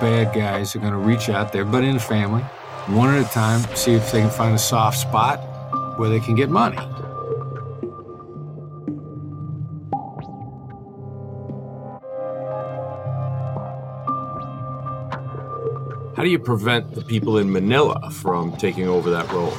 bad guys are going to reach out there, but in a family, one at a time, see if they can find a soft spot where they can get money. How do you prevent the people in Manila from taking over that role?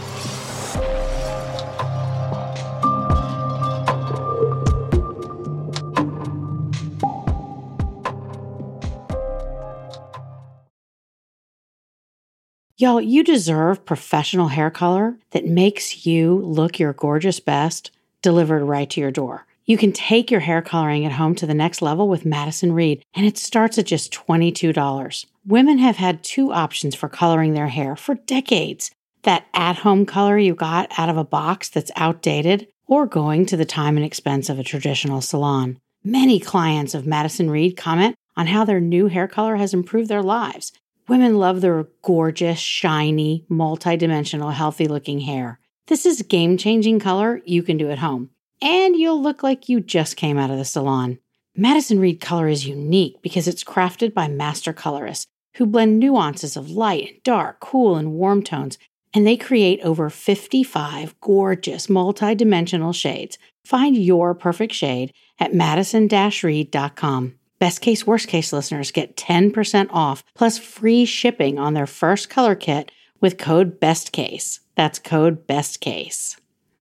Y'all, you deserve professional hair color that makes you look your gorgeous best delivered right to your door. You can take your hair coloring at home to the next level with Madison Reed, and it starts at just $22. Women have had two options for coloring their hair for decades that at home color you got out of a box that's outdated, or going to the time and expense of a traditional salon. Many clients of Madison Reed comment on how their new hair color has improved their lives. Women love their gorgeous, shiny, multi-dimensional, healthy-looking hair. This is game-changing color you can do at home, and you'll look like you just came out of the salon. Madison Reed color is unique because it's crafted by master colorists who blend nuances of light and dark, cool and warm tones, and they create over 55 gorgeous multi-dimensional shades. Find your perfect shade at madison-reed.com. Best case, worst case listeners get 10% off plus free shipping on their first color kit with code BESTCASE. That's code BESTCASE.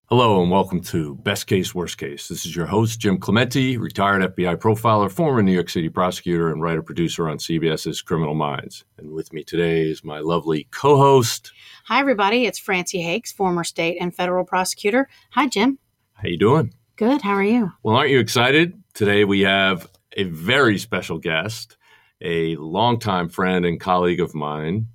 Hello and welcome to Best Case, Worst Case. This is your host, Jim Clemente, retired FBI profiler, former New York City prosecutor, and writer producer on CBS's Criminal Minds. And with me today is my lovely co host. Hi, everybody. It's Francie Hakes, former state and federal prosecutor. Hi, Jim. How you doing? Good. How are you? Well, aren't you excited? Today we have a very special guest, a longtime friend and colleague of mine,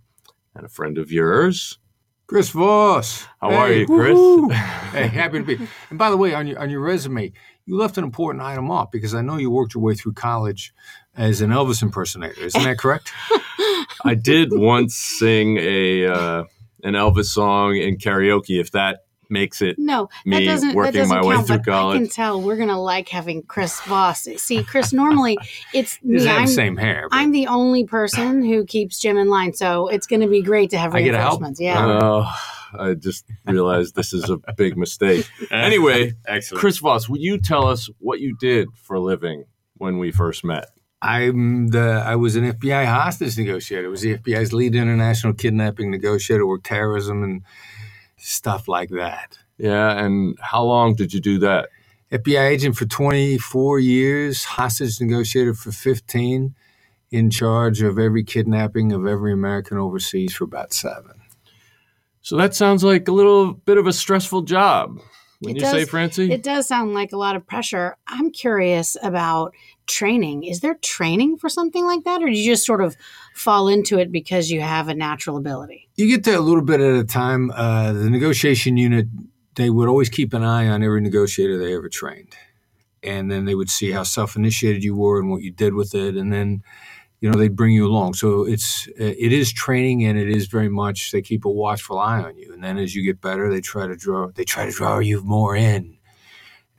and a friend of yours. Chris Voss. How Hey, are you. Chris? hey, happy to be. And by the way, on your on your resume, you left an important item off because I know you worked your way through college as an Elvis impersonator. Isn't that correct? I did once sing a uh, an Elvis song in karaoke. If that makes it No, Me that doesn't, working that doesn't my way count, through but I can tell we're going to like having Chris Voss. See, Chris, normally it's me. I'm, the same hair. but- I'm the only person who keeps Jim in line, so it's going to be great to have I get help? reinforcements. Yeah. Oh, I just realized this is a big mistake. Anyway, Excellent. Chris Voss, will you tell us what you did for a living when we first met? I'm the I was an FBI hostage negotiator. I was the FBI's lead international kidnapping negotiator, worked terrorism and stuff like that. Yeah, and how long did you do that? FBI agent for 24 years, hostage negotiator for 15, in charge of every kidnapping of every American overseas for about seven. So that sounds like a little bit of a stressful job. When It you say, Francie? It does sound like a lot of pressure. I'm curious about training. Is there training for something like that, or do you just sort of fall into it because you have a natural ability? You get there a little bit at a time. Uh, the negotiation unit, they would always keep an eye on every negotiator they ever trained. And then they would see how self initiated you were and what you did with it. And then, you know, they'd bring you along. So it's, it is training and it is very much, they keep a watchful eye on you. And then as you get better, they try to draw, they try to draw you more in.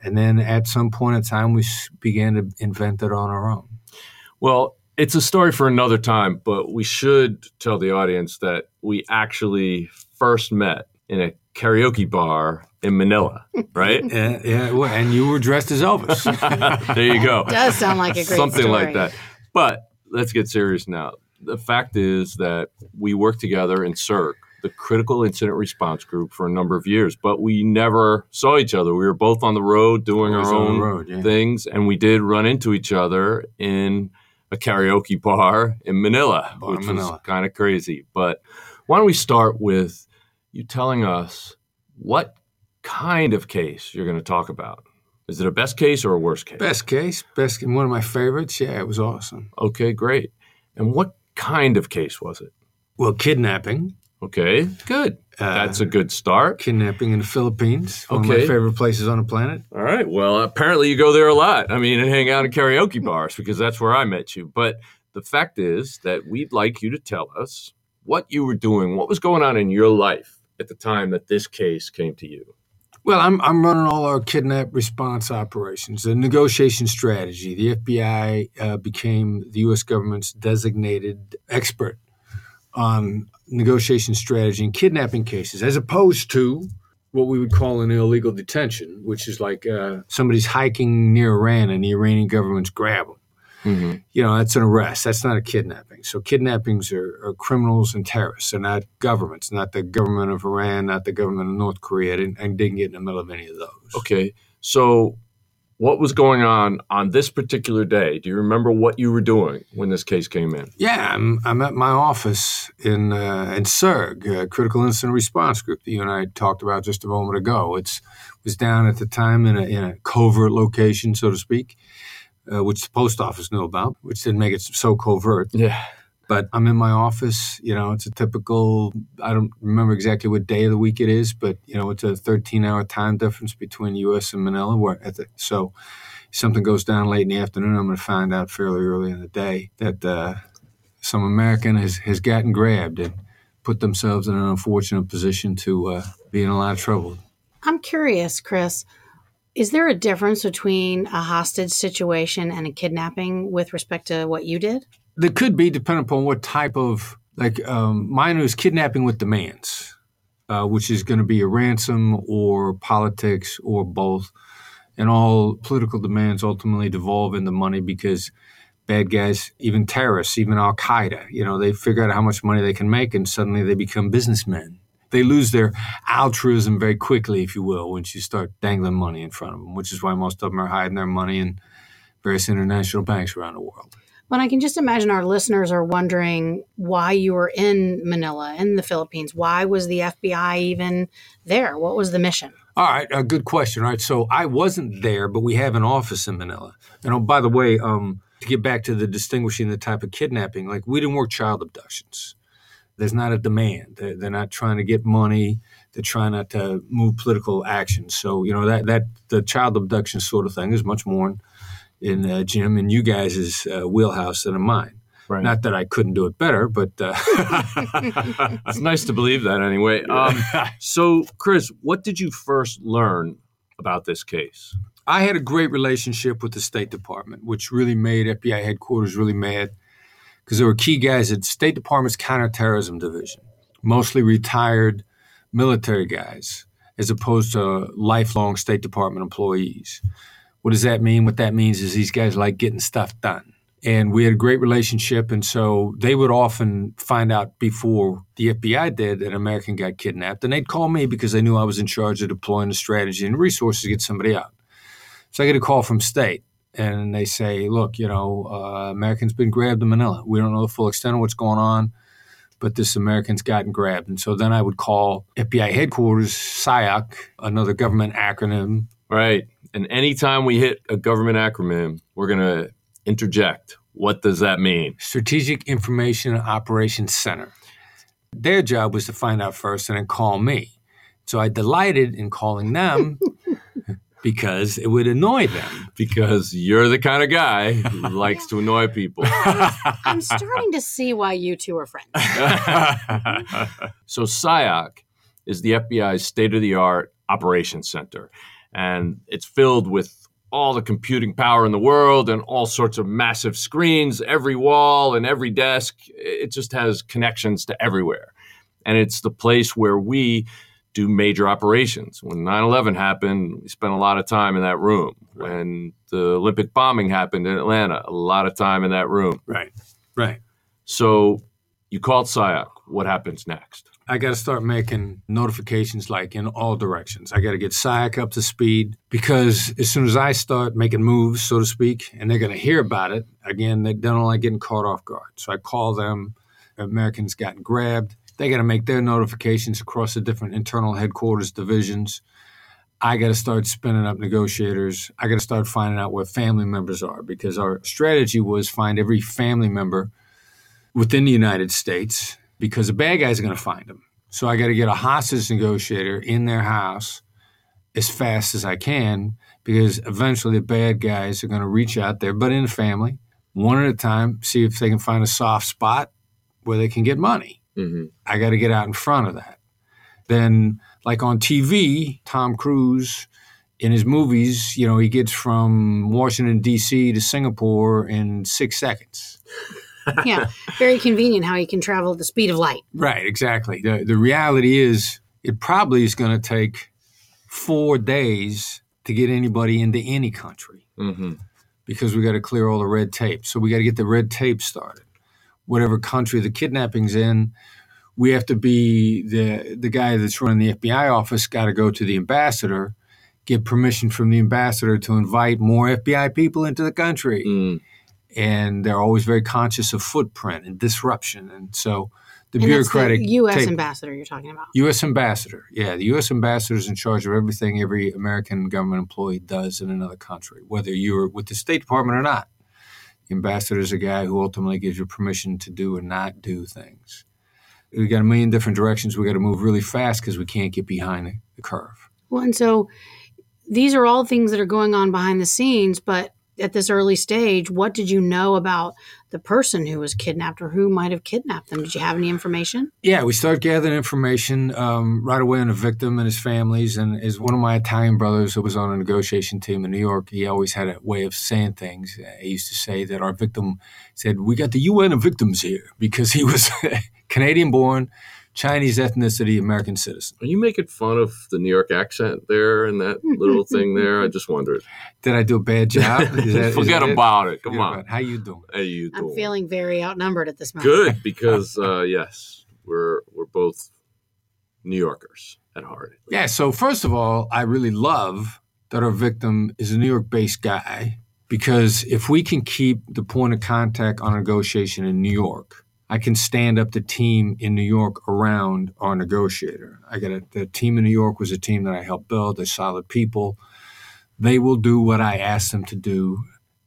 And then at some point in time, we began to invent it on our own. Well, it's a story for another time, but we should tell the audience that we actually first met in a karaoke bar in Manila, right? Yeah, yeah, well, and you were dressed as Elvis. there you go. Does sound like a great Something story. like that. But let's get serious now. The fact is that we worked together in CIRG, the Critical Incident Response Group, for a number of years, but we never saw each other. We were both on the road doing Always our own road, yeah. things, and we did run into each other in a karaoke bar in Manila, Bar in which Manila. was kind of crazy. But why don't we start with you telling us what kind of case you're going to talk about? Is it a best case or a worst case? Best case, best one of my favorites. Yeah, it was awesome. Okay, great. And what kind of case was it? Well, kidnapping. Okay, good. Uh, That's a good start. kidnapping in the Philippines. One of Okay. my favorite places on the planet. All right. Well, apparently you go there a lot. I mean, and hang out in karaoke bars because that's where I met you. But the fact is that we'd like you to tell us what you were doing, what was going on in your life at the time that this case came to you. Well, I'm, I'm running all our kidnap response operations, the negotiation strategy. The FBI uh, became the U.S. government's designated expert on negotiation strategy in kidnapping cases, as opposed to what we would call an illegal detention, which is like uh, somebody's hiking near Iran and the Iranian government's grab them. Mm-hmm. You know, that's an arrest. That's not a kidnapping. So kidnappings are, are, criminals and terrorists. They're not governments, not the government of Iran, not the government of North Korea. I didn't, I didn't get in the middle of any of those. Okay. So what was going on on this particular day? Do you remember what you were doing when this case came in? Yeah, I'm, I'm at my office in uh, in CIRG, uh, Critical Incident Response Group that you and I talked about just a moment ago. It's it was down at the time in a, in a covert location, so to speak uh, which the post office knew about, which didn't make it so covert. Yeah. But I'm in my office. You know, it's a typical. I don't remember exactly what day of the week it is, but you know, it's a 13-hour time difference between U.S. and Manila. Where the, so, something goes down late in the afternoon, I'm going to find out fairly early in the day that uh, some American has has gotten grabbed and put themselves in an unfortunate position to uh, be in a lot of trouble. I'm curious, Chris. Is there a difference between a hostage situation and a kidnapping with respect to what you did? There could be, depending upon what type of, like, um, mine was kidnapping with demands, uh, which is going to be a ransom or politics or both. And all political demands ultimately devolve into money because bad guys, even terrorists, even Al Qaeda, you know, they figure out how much money they can make and suddenly they become businessmen they lose their altruism very quickly, if you will, once you start dangling money in front of them, which is why most of them are hiding their money in various international banks around the world. But I can just imagine our listeners are wondering why you were in Manila, in the Philippines. Why was the FBI even there? What was the mission? All right, a good question. All right, so I wasn't there, but we have an office in Manila. And oh, by the way, um, to get back to the distinguishing the type of kidnapping, like we didn't work child abductions there's not a demand. They're, they're, not trying to get money. They're trying not to move political action. So you know that that the child abduction sort of thing is much more in, in uh, Jim and you guys' uh, wheelhouse than in mine. Right. Not that I couldn't do it better, but uh, it's nice to believe that anyway. Um, so, Chris, what did you first learn about this case? I had a great relationship with the State Department, which really made FBI headquarters really mad because there were key guys at State Department's counterterrorism division, mostly retired military guys, as opposed to lifelong State Department employees. What does that mean? What that means is these guys like getting stuff done. And we had a great relationship. And so they would often find out before the FBI did that an American got kidnapped. And they'd call me because they knew I was in charge of deploying the strategy and resources to get somebody out. So I get a call from state and they say, look, you know, uh, Americans been grabbed in Manila. We don't know the full extent of what's going on, but this American's gotten grabbed. And so then I would call FBI headquarters, SIOC, another government acronym. Right. And anytime we hit a government acronym, we're going to interject. What does that mean? Strategic Information Operations Center. Their job was to find out first and then call me. So I delighted in calling them because it would annoy them. Because you're the kind of guy who likes to annoy people. I'm starting to see why you two are friends. so, SIOC is the FBI's state of the art operations center, and it's filled with all the computing power in the world and all sorts of massive screens, every wall and every desk. It just has connections to everywhere. And it's the place where we do major operations. When 9 11 happened, we spent a lot of time in that room. Right. When the Olympic bombing happened in Atlanta, a lot of time in that room. Right, right. So you called SIOC. What happens next? I got to start making notifications like in all directions. I got to get SIOC up to speed because as soon as I start making moves, so to speak, and they're going to hear about it, again, they don't like getting caught off guard. So I call them. Americans gotten grabbed they got to make their notifications across the different internal headquarters divisions. I got to start spinning up negotiators. I got to start finding out where family members are because our strategy was find every family member within the United States because the bad guys are going to find them. So I got to get a hostage negotiator in their house as fast as I can because eventually the bad guys are going to reach out there, but in the family, one at a time, see if they can find a soft spot where they can get money. Mm-hmm. I got to get out in front of that. Then like on TV, Tom Cruise in his movies, you know, he gets from Washington D.C. to Singapore in six seconds. yeah, very convenient how he can travel at the speed of light. Right, exactly. The the reality is, it probably is going to take four days to get anybody into any country Mm-hmm. because we got to clear all the red tape. So we got to get the red tape started. Whatever country the kidnapping's in, we have to be the the guy that's running the FBI office. Got to go to the ambassador, get permission from the ambassador to invite more FBI people into the country. Mm. And they're always very conscious of footprint and disruption. And so the and bureaucratic the U.S. tape- ambassador you're talking about. U.S. ambassador. Yeah, the U.S. ambassador is in charge of everything every American government employee does in another country, whether you're with the State Department or not. The ambassador is a guy who ultimately gives you permission to do and not do things. We got a million different directions. We got to move really fast because we can't get behind the, the curve. Well, and so these are all things that are going on behind the scenes, but at this early stage, what did you know about the person who was kidnapped or who might have kidnapped them? Did you have any information? Yeah, we started gathering information um, right away on the victim and his families. And as one of my Italian brothers who was on a negotiation team in New York, he always had a way of saying things. He used to say that our victim said, "We got the UN of victims here," because he was Canadian-born, Chinese ethnicity, American citizen. Are you making fun of the New York accent there and that little thing there? I just wondered. Did I do a bad job? Is that- is Forget that it? about it. Come Forget on. it. How you doing? How you doing? I'm feeling very outnumbered at this moment. good because uh, yes, we're we're both New Yorkers at heart. Yeah. So first of all, I really love that our victim is a New York-based guy because if we can keep the point of contact on negotiation in New York, I can stand up the team in New York around our negotiator. I got a, the team in New York was a team that I helped build. They're solid people. They will do what I ask them to do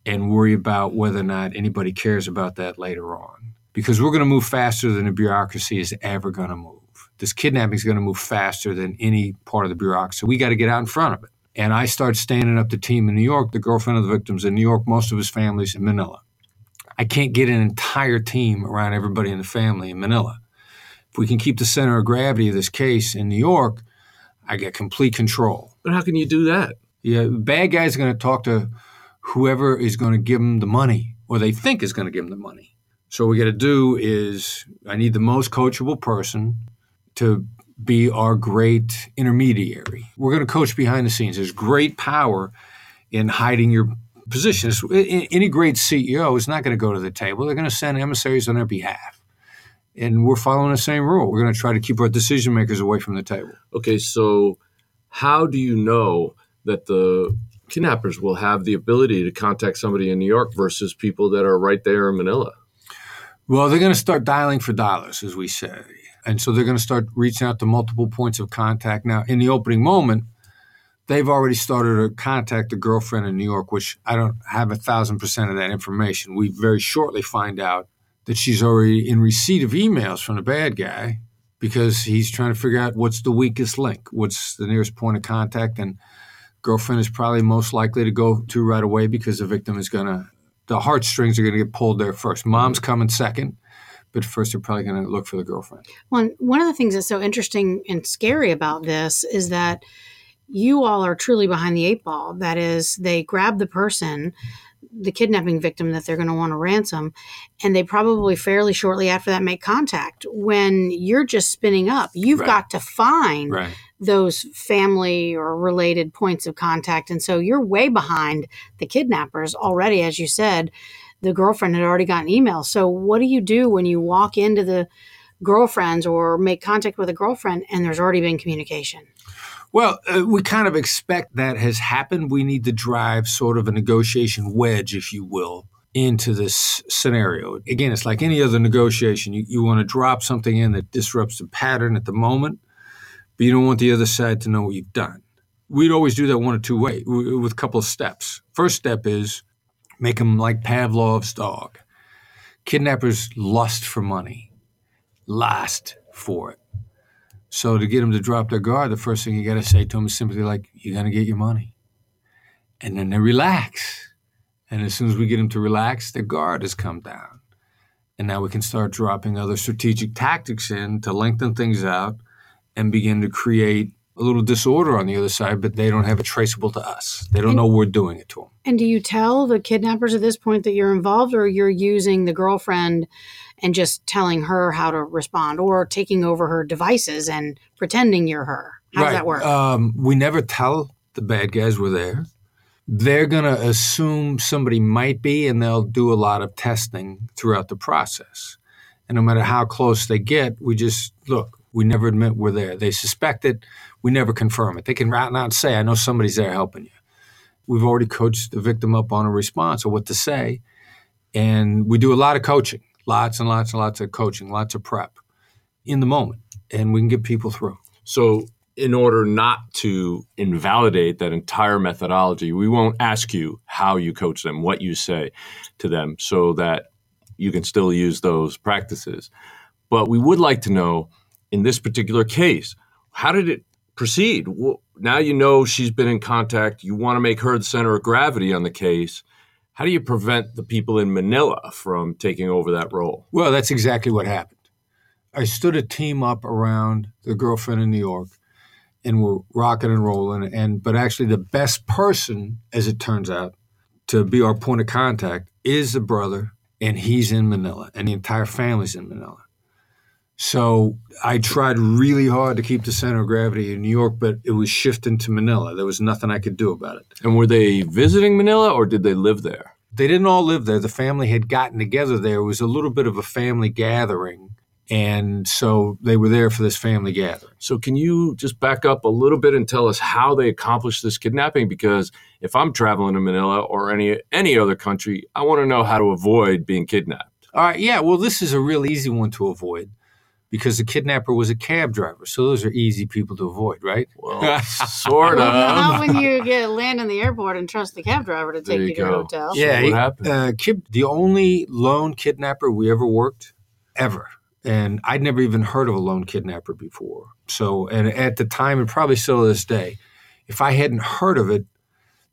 and worry about whether or not anybody cares about that later on. Because we're going to move faster than the bureaucracy is ever going to move. This kidnapping is going to move faster than any part of the bureaucracy. We got to get out in front of it. And I start standing up the team in New York. The girlfriend of the victim's in New York. Most of his family's in Manila. I can't get an entire team around everybody in the family in Manila. If we can keep the center of gravity of this case in New York, I get complete control. But how can you do that? Yeah, bad guy's are going to talk to whoever is going to give him the money or they think is going to give him the money. So what we got to do is I need the most coachable person to be our great intermediary. We're going to coach behind the scenes. There's great power in hiding your position. It's- a- Any great CEO is not going to go to the table. They're going to send emissaries on their behalf. And we're following the same rule. We're going to try to keep our decision makers away from the table. Okay, so how do you know that the kidnappers will have the ability to contact somebody in New York versus people that are right there in Manila? Well, they're going to start dialing for dollars, as we say. And so they're going to start reaching out to multiple points of contact. Now, in the opening moment, they've already started to contact a girlfriend in New York, which I don't have a thousand percent of that information. We very shortly find out that she's already in receipt of emails from the bad guy because he's trying to figure out what's the weakest link, what's the nearest point of contact. And girlfriend is probably most likely to go to right away because the victim is going to, the heartstrings are going to get pulled there first. Mom's coming second, but first they're probably going to look for the girlfriend. One one of the things that's so interesting and scary about this is that you all are truly behind the eight ball. That is, they grab the person, the kidnapping victim that they're going to want to ransom, and they probably fairly shortly after that make contact. When you're just spinning up, you've Right. got to find Right. those family or related points of contact. And so you're way behind the kidnappers already, as you said. The girlfriend had already gotten email. So what do you do when you walk into the girlfriends or make contact with a girlfriend and there's already been communication? Well, uh, we kind of expect that has happened. We need to drive sort of a negotiation wedge, if you will, into this scenario. Again, it's like any other negotiation. You, you want to drop something in that disrupts the pattern at the moment, but you don't want the other side to know what you've done. We'd always do that one or two ways with a couple of steps. First step is make them like Pavlov's dog. Kidnappers lust for money, lust for it. So to get them to drop their guard, the first thing you got to say to them is simply like, "You're gonna get your money," and then they relax. And as soon as we get them to relax, their guard has come down, and now we can start dropping other strategic tactics in to lengthen things out and begin to create a little disorder on the other side, but they don't have it traceable to us. They don't And- know we're doing it to them. And do you tell the kidnappers at this point that you're involved, or you're using the girlfriend and just telling her how to respond, or taking over her devices and pretending you're her? How does that work? Um, we never tell the bad guys we're there. They're going to assume somebody might be, and they'll do a lot of testing throughout the process. And no matter how close they get, we just look, we never admit we're there. They suspect it, we never confirm it. They can right now say, I know somebody's there helping you. We've already coached the victim up on a response or what to say. And we do a lot of coaching, lots and lots and lots of coaching, lots of prep in the moment. And we can get people through. So, in order not to invalidate that entire methodology, we won't ask you how you coach them, what you say to them, so that you can still use those practices. But we would like to know in this particular case, how did it proceed? Well, now you know she's been in contact. You want to make her the center of gravity on the case. How do you prevent the people in Manila from taking over that role? Well, that's exactly what happened. I stood a team up around the girlfriend in New York and we're rocking and rolling. And but actually the best person, as it turns out, to be our point of contact is the brother, and he's in Manila, and the entire family's in Manila. So I tried really hard to keep the center of gravity in New York, but it was shifting to Manila. There was nothing I could do about it. And were they visiting Manila or did they live there? They didn't all live there. The family had gotten together there. It was a little bit of a family gathering. And so they were there for this family gathering. So, can you just back up a little bit and tell us how they accomplished this kidnapping? Because if I'm traveling to Manila or any any other country, I want to know how to avoid being kidnapped. All right, yeah, well, this is a real easy one to avoid because the kidnapper was a cab driver. So those are easy people to avoid, right? Well, sort Well, not of. when you get land in the airport and trust the cab driver to take There you, you to the go. hotel. So Yeah, what happened? Uh, Kid, the only lone kidnapper we ever worked, ever. And I'd never even heard of a lone kidnapper before. So, and at the time, and probably still to this day, if I hadn't heard of it,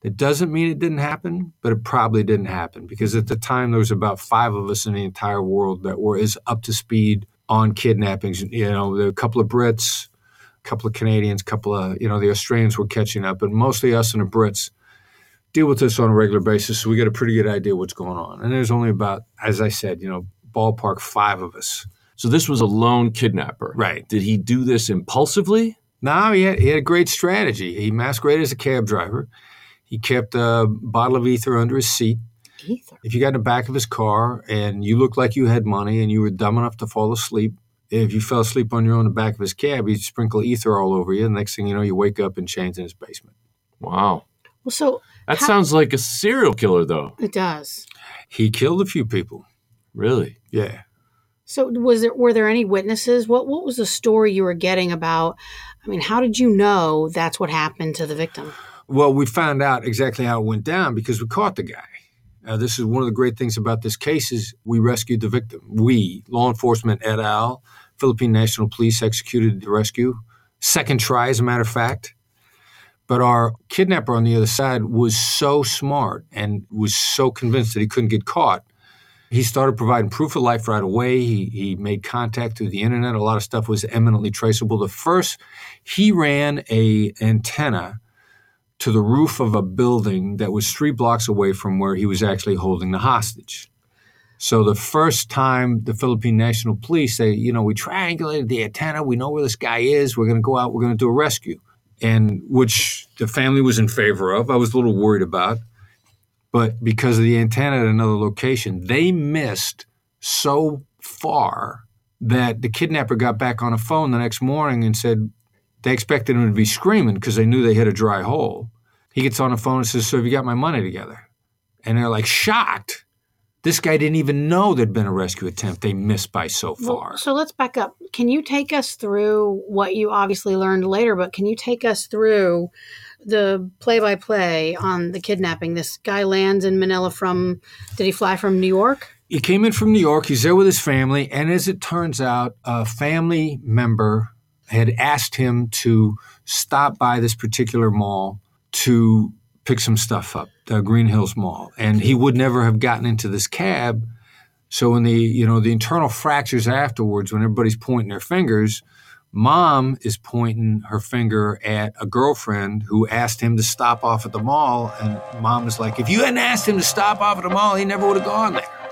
it doesn't mean it didn't happen, but it probably didn't happen because at the time there was about five of us in the entire world that were as up to speed on kidnappings. You know, there were a couple of Brits, a couple of Canadians, a couple of you know the Australians were catching up, but mostly us and the Brits deal with this on a regular basis, so we get a pretty good idea what's going on. And there's only about, as I said, you know, ballpark five of us. So, this was a lone kidnapper. Right. Did he do this impulsively? No, he had, he had a great strategy. He masqueraded as a cab driver. He kept a bottle of ether under his seat. Ether. If you got in the back of his car and you looked like you had money and you were dumb enough to fall asleep, if you fell asleep on your own in the back of his cab, he'd sprinkle ether all over you. And next thing you know, you wake up in chains in his basement. Wow. Well, so That How- sounds like a serial killer, though. it does. He killed a few people. Really? Yeah. So was there were there any witnesses? What what was the story you were getting about? I mean, how did you know that's what happened to the victim? Well, we found out exactly how it went down because we caught the guy. Uh, this is one of the great things about this case is we rescued the victim. We, law enforcement et al., Philippine National Police executed the rescue. Second try, as a matter of fact. But our kidnapper on the other side was so smart and was so convinced that he couldn't get caught. He started providing proof of life right away. He, he made contact through the internet. A lot of stuff was eminently traceable. The first, he ran a antenna to the roof of a building that was three blocks away from where he was actually holding the hostage. So the first time the Philippine National Police say, you know, we triangulated the antenna, we know where this guy is, we're going to go out, we're going to do a rescue, and which the family was in favor of. I was a little worried about, but because of the antenna at another location, they missed so far that the kidnapper got back on a phone the next morning and said, they expected him to be screaming because they knew they hit a dry hole. He gets on the phone and says, So have you got my money together? And they're like shocked. This guy didn't even know there'd been a rescue attempt. They missed by so far. Well, so let's back up. Can you take us through what you obviously learned later, but can you take us through the play by play on the kidnapping? This guy lands in Manila from, did he fly from New York? he came in from New York. He's there with his family. And as it turns out, a family member had asked him to stop by this particular mall to pick some stuff up, the Greenhills Mall. And he would never have gotten into this cab. So when the you know the internal fractures afterwards, when everybody's pointing their fingers, Mom is pointing her finger at a girlfriend who asked him to stop off at the mall. And mom is like, if you hadn't asked him to stop off at the mall, he never would have gone there.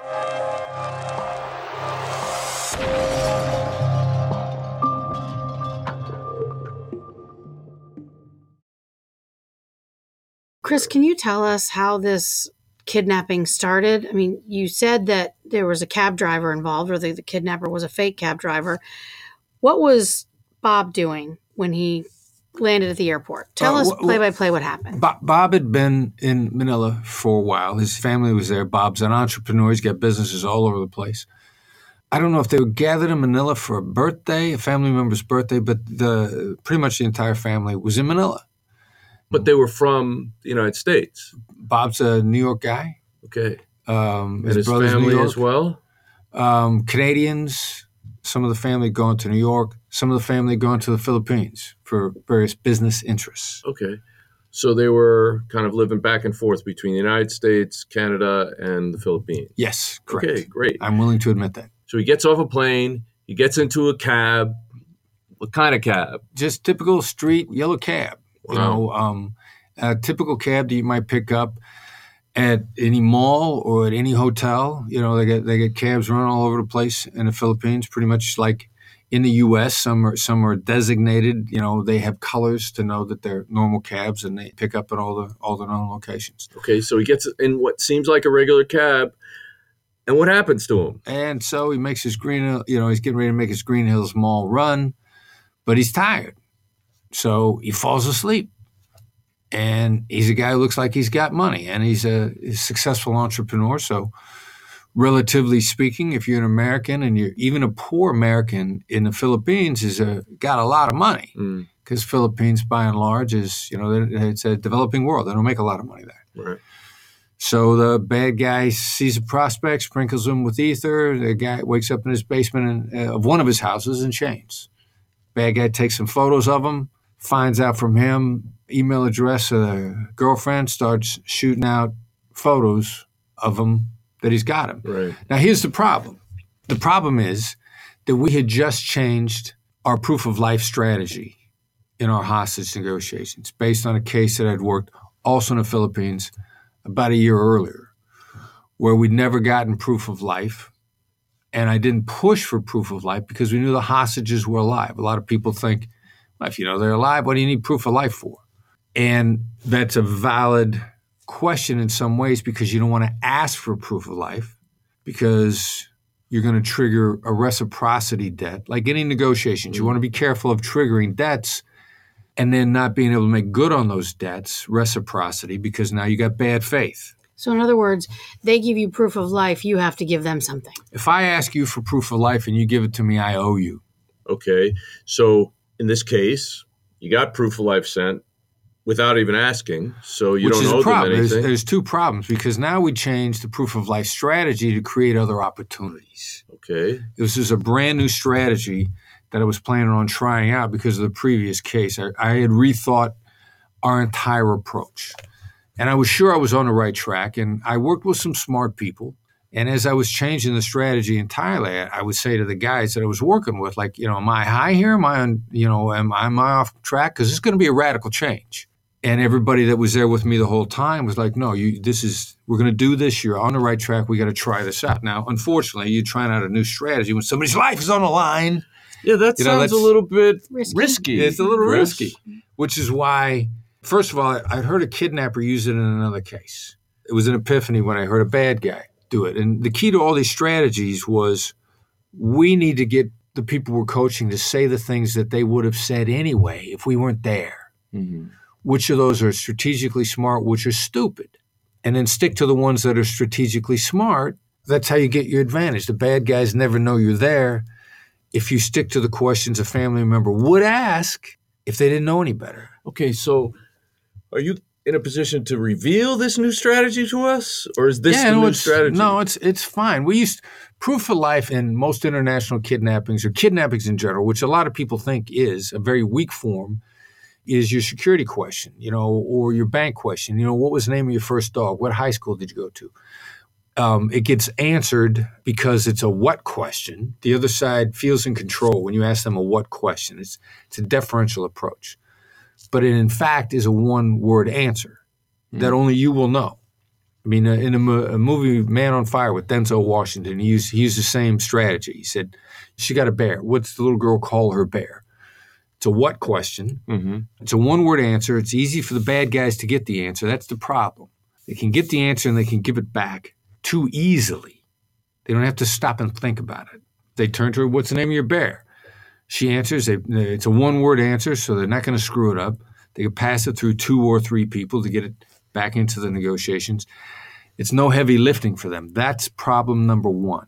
Chris, can you tell us how this kidnapping started? I mean, you said that there was a cab driver involved, or the, the kidnapper was a fake cab driver. What was Bob doing when he landed at the airport? Tell Uh, us play by play what happened. Bo- Bob had been in Manila for a while. His family was there. Bob's an entrepreneur. He's got businesses all over the place. I don't know if they were gathered in Manila for a birthday, a family member's birthday, but the pretty much the entire family was in Manila. But they were from the United States. Bob's a New York guy. Okay. Um, And his brother's New family York. as well? Um, Canadians, some of the family going to New York, some of the family going to the Philippines for various business interests. Okay. So they were kind of living back and forth between the United States, Canada, and the Philippines. Yes, correct. Okay, great. I'm willing to admit that. So he gets off a plane, he gets into a cab. What kind of cab? Just typical street yellow cab. You Wow. know, um, a typical cab that you might pick up at any mall or at any hotel. You know, they get they get cabs running all over the place in the Philippines, pretty much like in the U.S. Some are some are designated. You know, they have colors to know that they're normal cabs, and they pick up at all the all the known locations. Okay, so he gets in what seems like a regular cab. And what happens to him? And so he makes his green, you know, he's getting ready to make his Greenhills Mall run, but he's tired. So he falls asleep. And he's a guy who looks like he's got money and he's a, a successful entrepreneur. So, relatively speaking, if you're an American and you're even a poor American in the Philippines, is a, got a lot of money Mm, because Philippines, by and large, is, you know, it's a developing world. They don't make a lot of money there. right. So the bad guy sees a prospect, sprinkles him with ether. The guy wakes up in his basement in, uh, of one of his houses in chains. Bad guy takes some photos of him, finds out from him email address of the girlfriend, starts shooting out photos of him that he's got him. Right. Now here's the problem. The problem is that we had just changed our proof of life strategy in our hostage negotiations based on a case that I'd worked also in the Philippines about a year earlier, where we'd never gotten proof of life. And I didn't push for proof of life because we knew the hostages were alive. A lot of people think, well, if you know they're alive, what do you need proof of life for? And that's a valid question in some ways because you don't want to ask for proof of life because you're going to trigger a reciprocity debt. Like any negotiations, you want to be careful of triggering debts and then not being able to make good on those debts, reciprocity, because now you got bad faith. So, in other words, they give you proof of life, you have to give them something. If I ask you for proof of life and you give it to me, I owe you. Okay. So in this case, you got proof of life sent without even asking. So you which don't is owe a problem. them There's, anything. there's two problems because now we change the proof of life strategy to create other opportunities. okay. This is a brand new strategy that I was planning on trying out because of the previous case. I, I had rethought our entire approach. And I was sure I was on the right track. And I worked with some smart people. And as I was changing the strategy entirely, I, I would say to the guys that I was working with, like, you know, am I high here? Am I on, you know, am, am I off track? Because it's going to be a radical change. And everybody that was there with me the whole time was like, no, you, this is, we're going to do this. You're on the right track. We got to try this out. Now, unfortunately, you're trying out a new strategy when somebody's life is on the line. Yeah, that You know, sounds a little bit Risky. risky. It's a little Chris. risky, which is why, first of all, I'd heard a kidnapper use it in another case. It was an epiphany when I heard a bad guy do it. And the key to all these strategies was we need to get the people we're coaching to say the things that they would have said anyway if we weren't there. Mhm. Which of those are strategically smart, which are stupid? And then stick to the ones that are strategically smart. That's how you get your advantage. The bad guys never know you're there if you stick to the questions a family member would ask if they didn't know any better. Okay, so are you in a position to reveal this new strategy to us, or is this the no, new strategy? No, it's it's fine. We used proof of life in most international kidnappings or kidnappings in general, which a lot of people think is a very weak form, is your security question, you know, or your bank question. You know, what was the name of your first dog? What high school did you go to? um, it gets answered because it's a what question. The other side feels in control when you ask them a what question. It's, it's a deferential approach. But it, in fact, is a one word answer mm-hmm. that only you will know. I mean, uh, in a, a, movie Man on Fire with Denzel Washington, he used, he used the same strategy. He said, She got a bear. What's the little girl call her bear? It's a what question. Mm-hmm. It's a one word answer. It's easy for the bad guys to get the answer. That's the problem. They can get the answer and they can give it back too easily. They don't have to stop and think about it. They turn to her, What's the name of your bear? She answers. They, it's a one word answer, so they're not going to screw it up. They can pass it through two or three people to get it back into the negotiations. It's no heavy lifting for them. That's problem number one.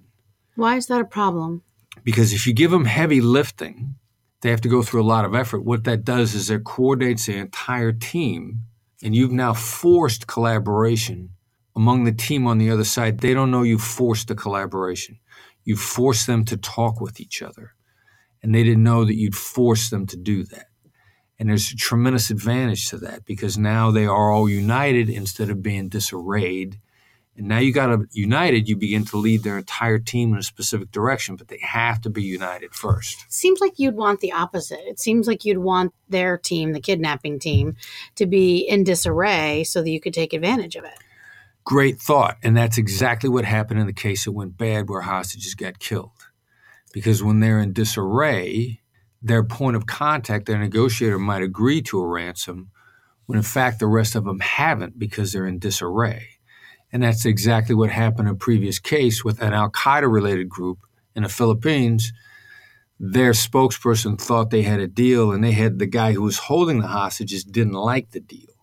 Why is that a problem? Because if you give them heavy lifting, they have to go through a lot of effort. What that does is it coordinates the entire team, and you've now forced collaboration among the team on the other side, they don't know you forced the collaboration. You forced them to talk with each other. And they didn't know that you'd force them to do that. And there's a tremendous advantage to that because now they are all united instead of being disarrayed. And now you got a united, you begin to lead their entire team in a specific direction, but they have to be united first. Seems like you'd want the opposite. It seems like you'd want their team, the kidnapping team, to be in disarray so that you could take advantage of it. Great thought. And that's exactly what happened in the case that went bad where hostages got killed. Because when they're in disarray, their point of contact, their negotiator might agree to a ransom when in fact the rest of them haven't because they're in disarray. And that's exactly what happened in a previous case with an Al Qaeda related group in the Philippines. Their spokesperson thought they had a deal, and they had the guy who was holding the hostages didn't like the deal.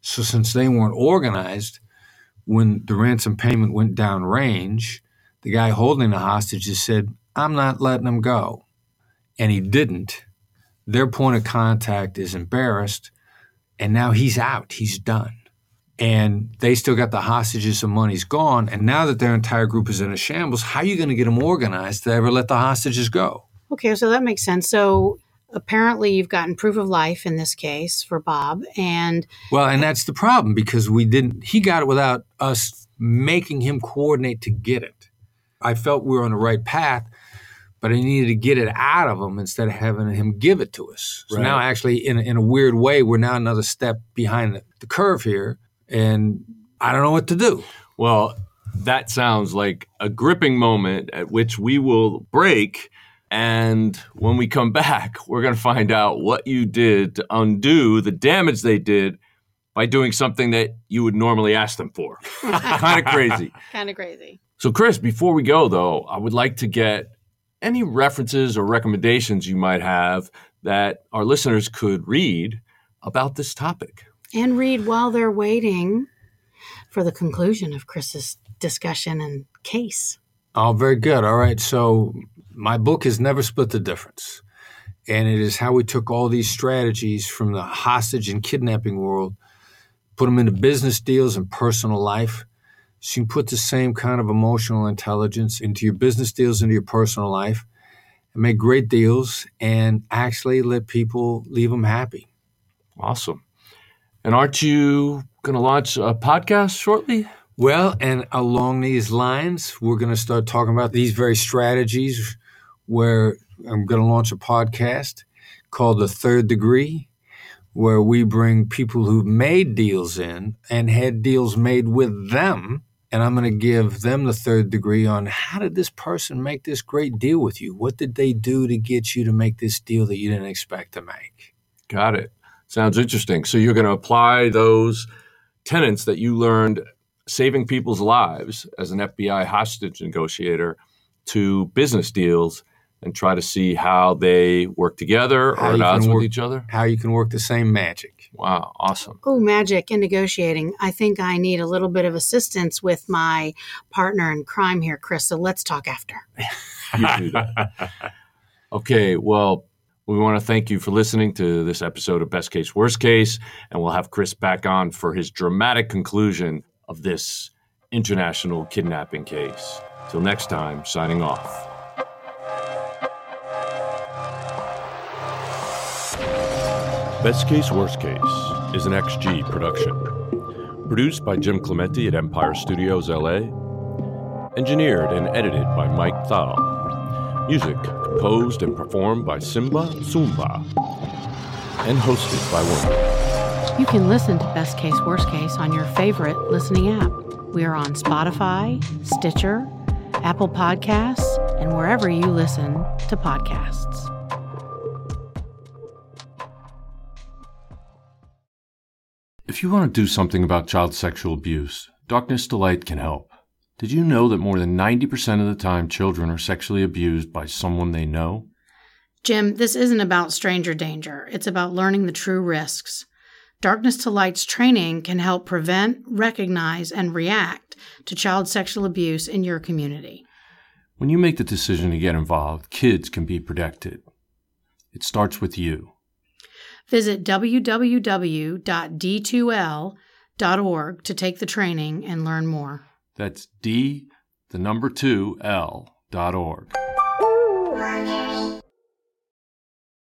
So, since they weren't organized, when the ransom payment went down range, the guy holding the hostages said, I'm not letting them go. And he didn't. Their point of contact is embarrassed, and now he's out. He's done. And they still got the hostages, the money's gone. And now that their entire group is in a shambles, how are you going to get them organized to ever let the hostages go? Okay, so that makes sense. So apparently you've gotten proof of life in this case for Bob and Well, and that's the problem because we didn't he got it without us making him coordinate to get it. I felt we were on the right path, but I needed to get it out of him instead of having him give it to us. So right. now actually in a, in a weird way we're now another step behind the, the curve here and I don't know what to do. Well, that sounds like a gripping moment at which we will break and when we come back, we're going to find out what you did to undo the damage they did by doing something that you would normally ask them for. kind of crazy. Kind of crazy. So, Chris, before we go, though, I would like to get any references or recommendations you might have that our listeners could read about this topic. And read while they're waiting for the conclusion of Chris's discussion and case. Oh, very good. All right. So, my book has never split the difference. And it is how we took all these strategies from the hostage and kidnapping world, put them into business deals and personal life. So you can put the same kind of emotional intelligence into your business deals, into your personal life, and make great deals and actually let people leave them happy. Awesome. And aren't you going to launch a podcast shortly? Well, and along these lines, we're going to start talking about these very strategies where I'm going to launch a podcast called The Third Degree, where we bring people who've made deals in and had deals made with them. And I'm going to give them the third degree on how did this person make this great deal with you? What did they do to get you to make this deal that you didn't expect to make? Got it. Sounds interesting. So you're going to apply those tenets that you learned saving people's lives as an FBI hostage negotiator to business deals and try to see how they work together how or at odds work, with each other? How you can work the same magic. Wow, awesome. Oh, magic in negotiating. I think I need a little bit of assistance with my partner in crime here, Chris. So let's talk after. you do that. okay, well, we want to thank you for listening to this episode of Best Case, Worst Case, and we'll have Chris back on for his dramatic conclusion of this international kidnapping case. Till next time, signing off. Best Case, Worst Case is an XG production. Produced by Jim Clemente at Empire Studios LA. Engineered and edited by Mike Thal. Music composed and performed by Simba Sumba. And hosted by Wondery. You can listen to Best Case Worst Case on your favorite listening app. We are on Spotify, Stitcher, Apple Podcasts, and wherever you listen to podcasts. If you want to do something about child sexual abuse, Darkness to Light can help. Did you know that more than 90% of the time children are sexually abused by someone they know? Jim, this isn't about stranger danger. It's about learning the true risks. Darkness to Light's training can help prevent, recognize, and react to child sexual abuse in your community. When you make the decision to get involved, kids can be protected. It starts with you. Visit www.d2l.org to take the training and learn more. That's D, the number two, L dot org.